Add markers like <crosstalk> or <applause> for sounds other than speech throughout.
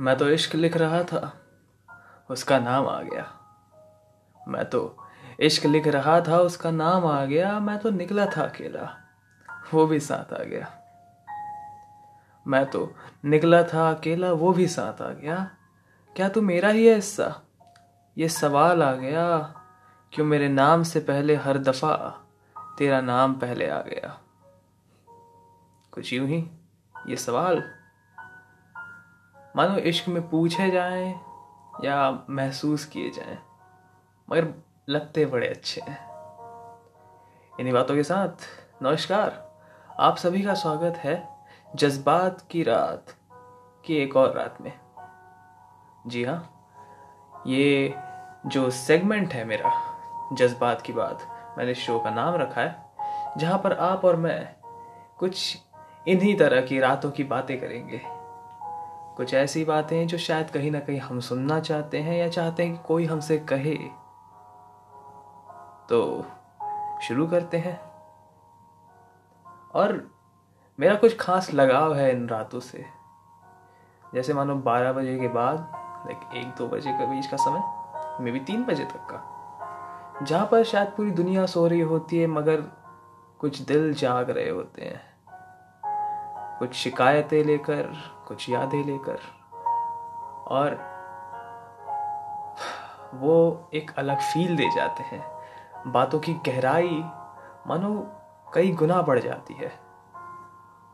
मैं तो इश्क लिख रहा था। उसका नाम आ गया। मैं तो इश्क लिख रहा था, उसका नाम आ गया। मैं तो निकला था अकेला। वो भी साथ आ गया। मैं तो निकला था अकेला, वो भी साथ आ गया। क्या तू मेरा ही है हिस्सा? ये सवाल आ गया। क्यों मेरे नाम से पहले हर दफ़ा तेरा नाम पहले आ गया? कुछ यूँ ही, ये सवाल। मानो इश्क में पूछे जाएँ या महसूस किए जाएँ, मगर लगते बड़े अच्छे हैं। इन्हीं बातों के साथ, नमस्कार। आप सभी का स्वागत है जज्बात की रात की एक और रात में। जी हाँ ये जो सेगमेंट है मेरा, जज्बात की बात, मैंने शो का नाम रखा है, जहाँ पर आप और मैं कुछ इन्हीं तरह की रातों की बातें करेंगे। कुछ ऐसी बातें जो शायद कहीं ना कहीं हम सुनना चाहते हैं या चाहते हैं कि कोई हमसे कहे। तो शुरू करते हैं। और मेरा कुछ खास लगाव है इन रातों से। जैसे मानो बारह बजे के बाद लाइक एक दो बजे के बीच का समय मे भी तीन बजे तक का, जहाँ पर शायद पूरी दुनिया सो रही होती है, मगर कुछ दिल जाग रहे होते हैं। कुछ शिकायतें लेकर, कुछ यादें लेकर। और वो एक अलग फील दे जाते हैं। बातों की गहराई मानो कई गुना बढ़ जाती है।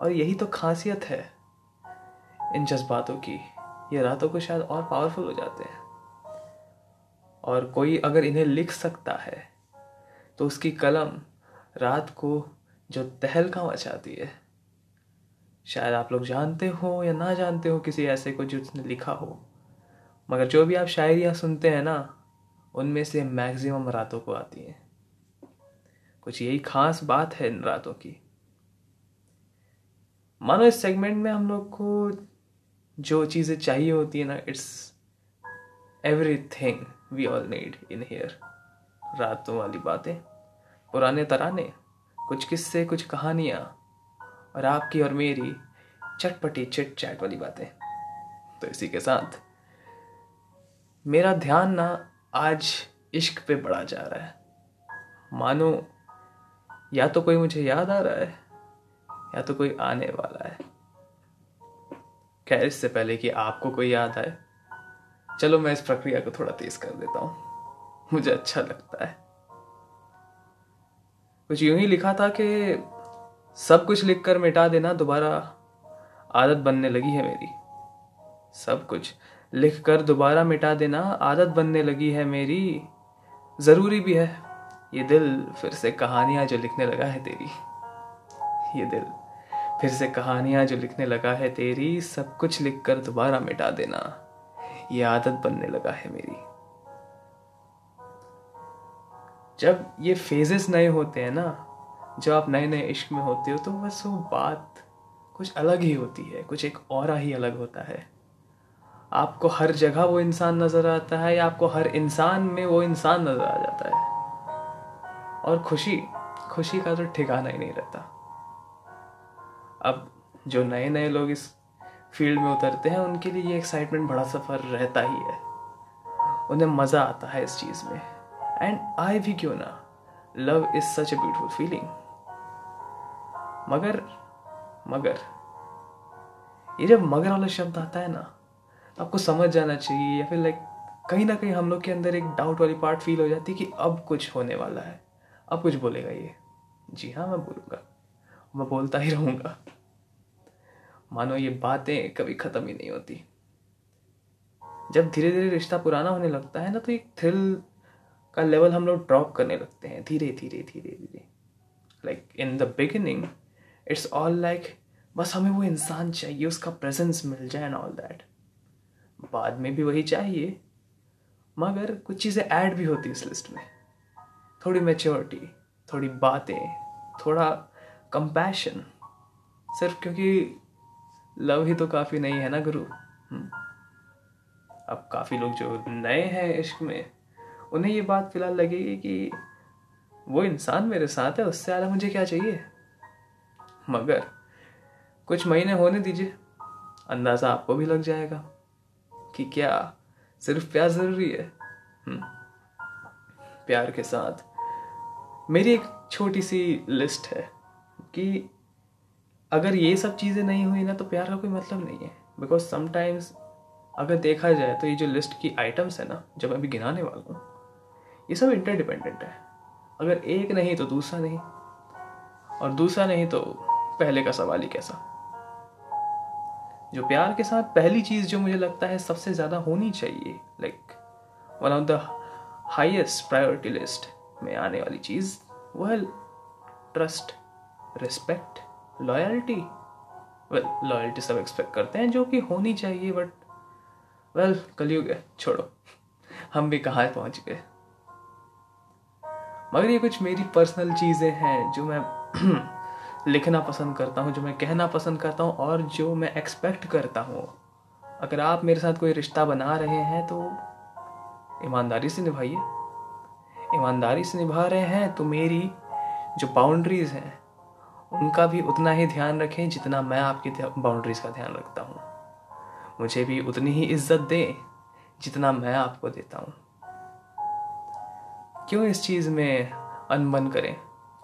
और यही तो खासियत है इन जज्बातों की। ये रातों को शायद और पावरफुल हो जाते हैं। और कोई अगर इन्हें लिख सकता है तो उसकी कलम रात को जो तहलका मचाती है शायद आप लोग जानते हो या ना जानते हो किसी ऐसे को जिसने लिखा हो। मगर जो भी आप शायरियाँ सुनते हैं ना, उनमें से मैक्सिमम रातों को आती हैं। कुछ यही खास बात है इन रातों की। मानो इस सेगमेंट में हम लोग को जो चीज़ें चाहिए होती है ना, it's everything we all need in here. रातों वाली बातें, पुराने तराने, कुछ किस्से, कुछ कहानियाँ, और आपकी और मेरी चटपटी चिट चैट वाली बातें। तो इसी के साथ, मेरा ध्यान ना आज इश्क पे बढ़ा जा रहा है। मानो, या तो कोई मुझे याद आ रहा है, या तो कोई आने वाला है। खैर, इससे पहले कि आपको कोई याद आए, चलो मैं इस प्रक्रिया को थोड़ा तेज कर देता हूँ। मुझे अच्छा लगता है। कुछ यूँ ही लिखा था कि, सब कुछ लिखकर मिटा देना, दोबारा आदत बनने लगी है मेरी। सब कुछ लिख कर दोबारा मिटा देना आदत बनने लगी है मेरी। ज़रूरी भी है। ये दिल फिर से कहानियाँ जो लिखने लगा है तेरी। ये दिल फिर से कहानियाँ जो लिखने लगा है तेरी। सब कुछ लिखकर दोबारा मिटा देना। ये आदत बनने लगा है मेरी। जब ये फेजेस नए होते हैं ना, जब आप नए नए इश्क में होते हो तो बस वो बात कुछ अलग ही होती है, कुछ एक और ही अलग होता है। आपको हर जगह वो इंसान नज़र आता है या आपको हर इंसान में वो इंसान नज़र आ जाता है? और खुशी खुशी का तो ठिकाना ही नहीं रहता। अब जो नए नए लोग इस फ़ील्ड में उतरते हैं, उनके लिए ये एक्साइटमेंट बड़ा सफ़र रहता ही है। उन्हें मज़ा आता है इस चीज़ में। एंड आई भी क्यों ना? Love is such a beautiful feeling मगर मगर, ये जब मगर वाला शब्द आता है ना, आपको समझ जाना चाहिए या फिर लाइक कहीं ना कहीं हम लोग के अंदर एक डाउट वाली पार्ट फील हो जाती है कि अब कुछ होने वाला है। अब कुछ बोलेगा ये। जी हाँ मैं बोलूँगा। मैं बोलता ही रहूँगा। मानो ये बातें कभी ख़त्म ही नहीं होती। जब धीरे धीरे रिश्ता पुराना होने लगता है ना तो एक थ्रिल का लेवल हम लोग ड्रॉप करने लगते हैं। धीरे धीरे धीरे धीरे like in the beginning it's all like बस हमें वो इंसान चाहिए, उसका प्रेजेंस मिल जाए एंड ऑल दैट बाद में भी वही चाहिए। मगर कुछ चीज़ें ऐड भी होती इस लिस्ट में। थोड़ी मेच्योरिटी थोड़ी बातें, थोड़ा कंपैशन सिर्फ़ क्योंकि लव ही तो काफ़ी नहीं है ना, गुरु? हम्म। अब काफ़ी लोग जो नए हैं इश्क में, उन्हें ये बात फ़िलहाल लगेगी कि वो इंसान मेरे साथ है, उससे ज़्यादा मुझे क्या चाहिए? मगर कुछ महीने होने दीजिए। अंदाज़ा आपको भी लग जाएगा कि क्या सिर्फ़ प्यार ज़रूरी है। हम्म। प्यार के साथ मेरी एक छोटी सी लिस्ट है कि अगर ये सब चीज़ें नहीं हुई ना तो प्यार का कोई मतलब नहीं है। बिकॉज़ समटाइम्स अगर देखा जाए तो ये जो लिस्ट की आइटम्स है ना, जब मैं अभी गिनाने वाला हूँ, ये सब इंटरडिपेंडेंट है। अगर एक नहीं तो दूसरा नहीं। और दूसरा नहीं तो पहले का सवाल ही कैसा? जो प्यार के साथ पहली चीज़ जो मुझे लगता है सबसे ज़्यादा होनी चाहिए like one of the highest priority list में आने वाली चीज़ वह trust respect loyalty well loyalty सब एक्सपेक्ट करते हैं जो कि होनी चाहिए बट वेल well, कलयुग है छोड़ो। हम भी कहाँ पहुँच गए। मगर ये कुछ मेरी पर्सनल चीज़ें हैं जो मैं <clears throat> लिखना पसंद करता हूँ, जो मैं कहना पसंद करता हूँ और जो मैं एक्सपेक्ट करता हूँ। अगर आप मेरे साथ कोई रिश्ता बना रहे हैं तो ईमानदारी से निभाइए। ईमानदारी से निभा रहे हैं तो मेरी जो बाउंड्रीज हैं, उनका भी उतना ही ध्यान रखें जितना मैं आपकी बाउंड्रीज का ध्यान रखता हूँ। मुझे भी उतनी ही इज़्ज़त दें जितना मैं आपको देता हूँ। क्यों इस चीज़ में अनबन करें?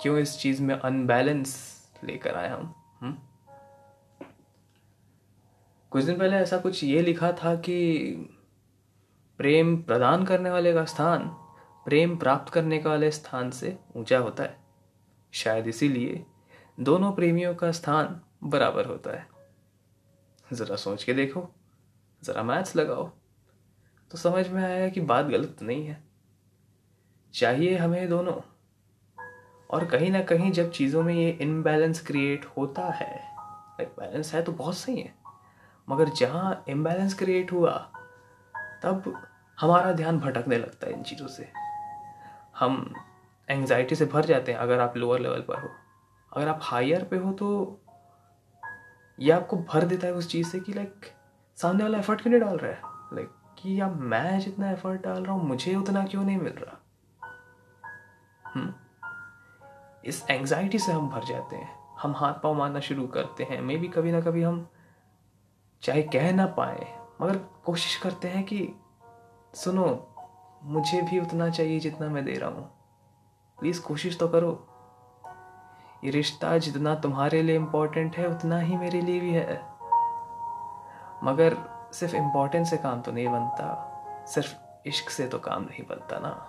क्यों इस चीज़ में अनबैलेंस लेकर आए हम हुँ? कुछ दिन पहले ऐसा कुछ ये लिखा था कि प्रेम प्रदान करने वाले का स्थान, प्रेम प्राप्त करने का वाले स्थान से ऊँचा होता है। शायद इसीलिए दोनों प्रेमियों का स्थान बराबर होता है। ज़रा सोच के देखो, ज़रा मैथ्स लगाओ। तो समझ में आया कि बात गलत नहीं है। चाहिए हमें दोनों और कहीं ना कहीं जब चीज़ों में ये इम्बैलेंस क्रिएट होता है लाइक बैलेंस है तो बहुत सही है। मगर जहाँ इम्बैलेंस क्रिएट हुआ, तब हमारा ध्यान भटकने लगता है इन चीज़ों से। हम एंजाइटी से भर जाते हैं अगर आप लोअर लेवल पर हो। अगर आप हायर पे हो तो ये आपको भर देता है उस चीज़ से कि लाइक सामने वाला एफर्ट क्यों नहीं डाल रहा है? लाइक कि यार मैं जितना एफर्ट डाल रहा हूँ, मुझे उतना क्यों नहीं मिल रहा? इस एंजाइटी से हम भर जाते हैं। हम हाथ पाँव मारना शुरू करते हैं। मे भी कभी ना कभी हम चाहे कह ना पाए, मगर कोशिश करते हैं कि, सुनो, मुझे भी उतना चाहिए जितना मैं दे रहा हूँ। प्लीज़ कोशिश तो करो। ये रिश्ता जितना तुम्हारे लिए इम्पोर्टेंट है, उतना ही मेरे लिए भी है। मगर सिर्फ़ इम्पोर्टेंस से काम तो नहीं बनता। सिर्फ़ इश्क से तो काम नहीं बनता ना।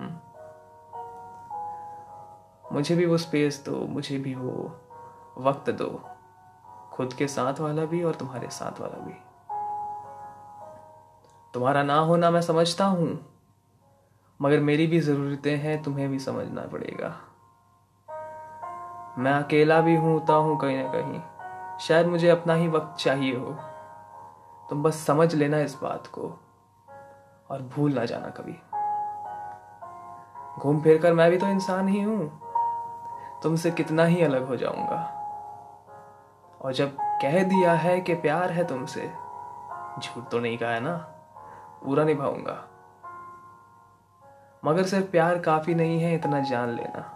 हुँ? मुझे भी वो स्पेस दो, मुझे भी वो वक्त दो। खुद के साथ वाला भी और तुम्हारे साथ वाला भी। तुम्हारा ना होना मैं समझता हूँ, मगर मेरी भी ज़रूरतें हैं, तुम्हें भी समझना पड़ेगा। मैं अकेला भी होता हूँ कहीं ना कहीं। शायद मुझे अपना ही वक्त चाहिए हो। तुम बस समझ लेना इस बात को, और भूल ना जाना कभी। घूम फिर कर मैं भी तो इंसान ही हूँ। तुमसे कितना ही अलग हो जाऊँगा। और जब कह दिया है कि प्यार है तुमसे, झूठ तो नहीं कहा है ना? पूरा निभाऊँगा। मगर सिर्फ़ प्यार काफ़ी नहीं है, इतना जान लेना।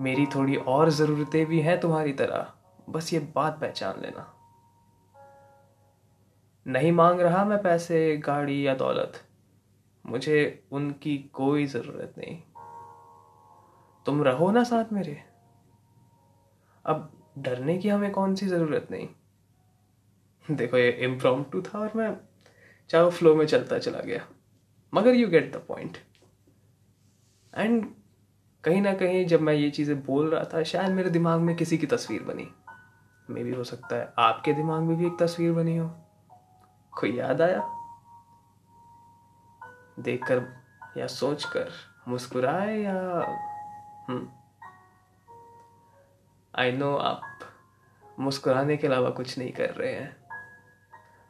मेरी थोड़ी और जरूरतें भी हैं तुम्हारी तरह, बस ये बात पहचान लेना। नहीं मांग रहा मैं पैसे, गाड़ी या दौलत। मुझे उनकी कोई ज़रूरत नहीं। तुम रहो ना साथ मेरे। अब डरने की हमें कौन सी ज़रूरत नहीं? देखो, ये इम्प्रोम्प्टू था और मैं चाहे फ्लो में चलता चला गया। मगर you get the point and कहीं ना कहीं जब मैं ये चीज़ें बोल रहा था, शायद मेरे दिमाग में किसी की तस्वीर बनी। मे भी हो सकता है आपके दिमाग में भी एक तस्वीर बनी हो। कोई याद आया? देखकर या सोचकर मुस्कुराए या आई हम्म। नो आप मुस्कुराने के अलावा कुछ नहीं कर रहे हैं।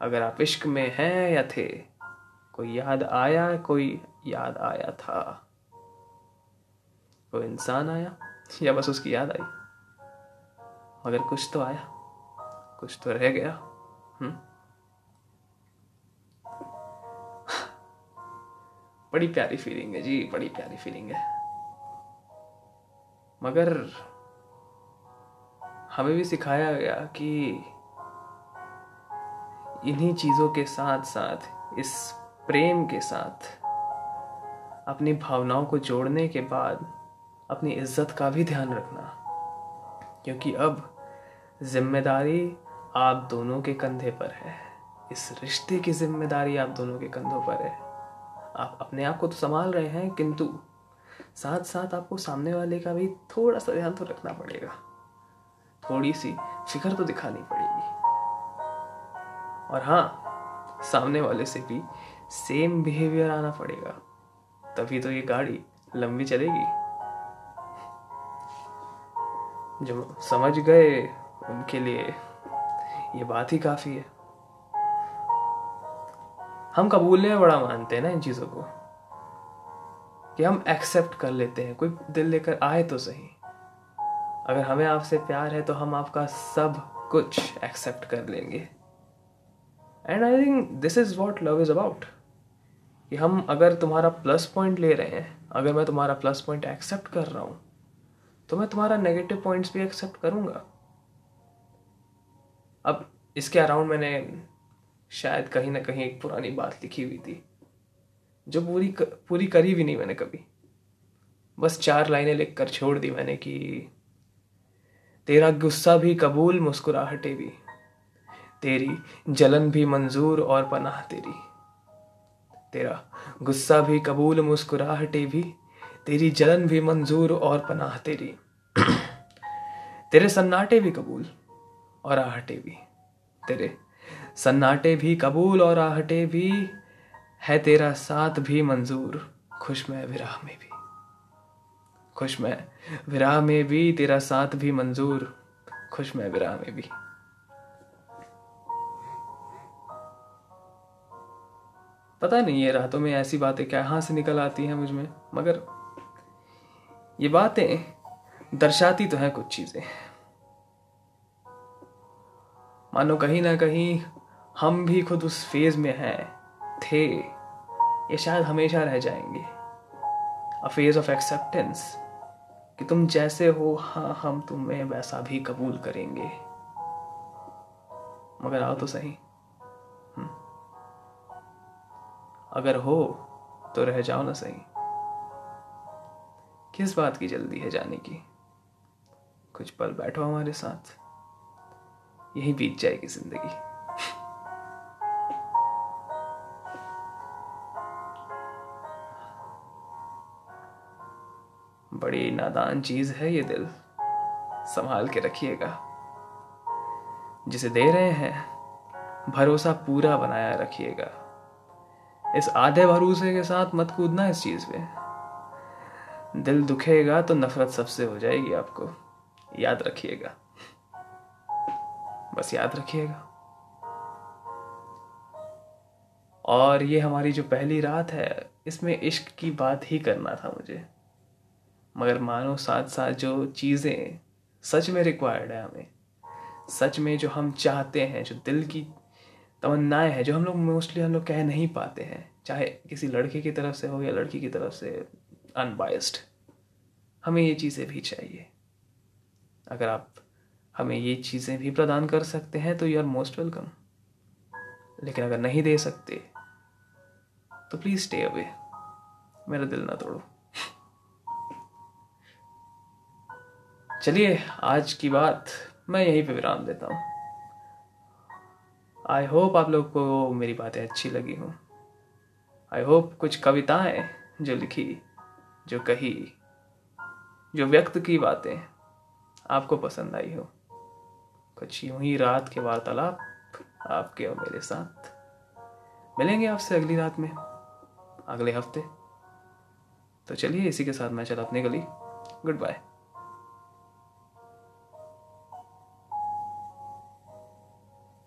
अगर आप इश्क में हैं या थे, कोई याद आया, कोई याद आया था? कोई इंसान आया? या बस उसकी याद आई? मगर कुछ तो आया, कुछ तो रह गया। हम्म। बड़ी प्यारी फीलिंग है जी, बड़ी प्यारी फीलिंग है। मगर हमें भी सिखाया गया कि इन्हीं चीज़ों के साथ साथ इस प्रेम के साथ, अपनी भावनाओं को जोड़ने के बाद अपनी इज़्ज़त का भी ध्यान रखना। क्योंकि अब ज़िम्मेदारी आप दोनों के कंधे पर है। इस रिश्ते की ज़िम्मेदारी आप दोनों के कंधों पर है। आप अपने आप को तो संभाल रहे हैं, किंतु साथ साथ आपको सामने वाले का भी थोड़ा सा ध्यान तो रखना पड़ेगा। थोड़ी सी फ़िक्र तो दिखानी पड़ेगी। और हाँ सामने वाले से भी सेम बिहेवियर आना पड़ेगा। तभी तो ये गाड़ी लंबी चलेगी। जो समझ गए उनके लिए ये बात ही काफ़ी है। हम कबूलने में बड़ा मानते हैं ना इन चीज़ों को। कि हम एक्सेप्ट कर लेते हैं। कोई दिल लेकर आए तो सही। अगर हमें आपसे प्यार है तो हम आपका सब कुछ एक्सेप्ट कर लेंगे। And I think this is what love is about कि हम अगर तुम्हारा प्लस पॉइंट ले रहे हैं, अगर मैं तुम्हारा प्लस पॉइंट एक्सेप्ट कर रहा हूँ तो मैं तुम्हारा नेगेटिव पॉइंट्स भी एक्सेप्ट करूँगा। अब इसके अराउंड मैंने शायद कहीं ना कहीं एक पुरानी बात लिखी हुई थी। जो पूरी पूरी करी भी नहीं मैंने कभी। बस चार लाइनें लिख कर छोड़ दी मैंने कि तेरा गुस्सा भी कबूल मुस्कुराहटे भी। तेरी जलन भी मंजूर और पनाह तेरी। तेरा गुस्सा भी कबूल मुस्कुराहटे भी। तेरी जलन भी मंजूर और पनाह तेरी। तेरे सन्नाटे भी कबूल और आहटे भी। तेरे सन्नाटे भी कबूल और आहटे भी। है तेरा साथ भी मंजूर, खुश में विराह में भी। खुश में विराह में भी, तेरा साथ भी मंजूर, खुश में विराह में भी। पता नहीं ये रातों में ऐसी बातें कहाँ से निकल आती हैं मुझमें, मगर ये बातें दर्शाती तो हैं कुछ चीज़ें। मानो कहीं ना कहीं हम भी खुद उस फ़ेज़ में हैं थे, ये शायद हमेशा रह जाएँगे। अ फ़ेज़ ऑफ़ एक्सेप्टेंस कि तुम जैसे हो हाँ हम तुम्हें वैसा भी कबूल करेंगे। मगर आओ तो सही। हम्म। अगर हो तो रह जाओ ना सही। किस बात की जल्दी है जाने की? कुछ पल बैठो हमारे साथ। यही बीत जाएगी ज़िंदगी। बड़ी नादान चीज़ है ये दिल। संभाल के रखिएगा। जिसे दे रहे हैं, भरोसा पूरा बनाया रखिएगा। इस आधे भरोसे के साथ मत कूदना इस चीज़ पे। दिल दुखेगा तो नफरत सबसे हो जाएगी आपको। याद रखिएगा। बस याद रखिएगा। और ये हमारी जो पहली रात है, इसमें इश्क की बात ही करना था मुझे। मगर मानो साथ साथ जो चीज़ें सच में रिक्वायर्ड है हमें। सच में जो हम चाहते हैं, जो दिल की तमन्नाएँ हैं, जो हम लोग मोस्टली हम लोग कह नहीं पाते हैं, चाहे किसी लड़के की तरफ़ से हो या लड़की की तरफ़ से अनबायस्ड हमें ये चीज़ें भी चाहिए। अगर आप हमें ये चीज़ें भी प्रदान कर सकते हैं तो यू आर मोस्ट वेलकम लेकिन अगर नहीं दे सकते तो प्लीज़ स्टे अवे मेरा दिल ना तोड़ो। चलिए, आज की बात मैं यहीं पे विराम देता हूँ। आई होप आप लोग को मेरी बातें अच्छी लगी हों। आई होप कुछ कविताएँ जो लिखी, जो कही, जो व्यक्त की बातें आपको पसंद आई हो। कुछ यूँ ही रात के वार्तालाप आपके और मेरे साथ। मिलेंगे आपसे अगली रात में, अगले हफ़्ते। तो चलिए, इसी के साथ मैं चला अपनी गली। Good bye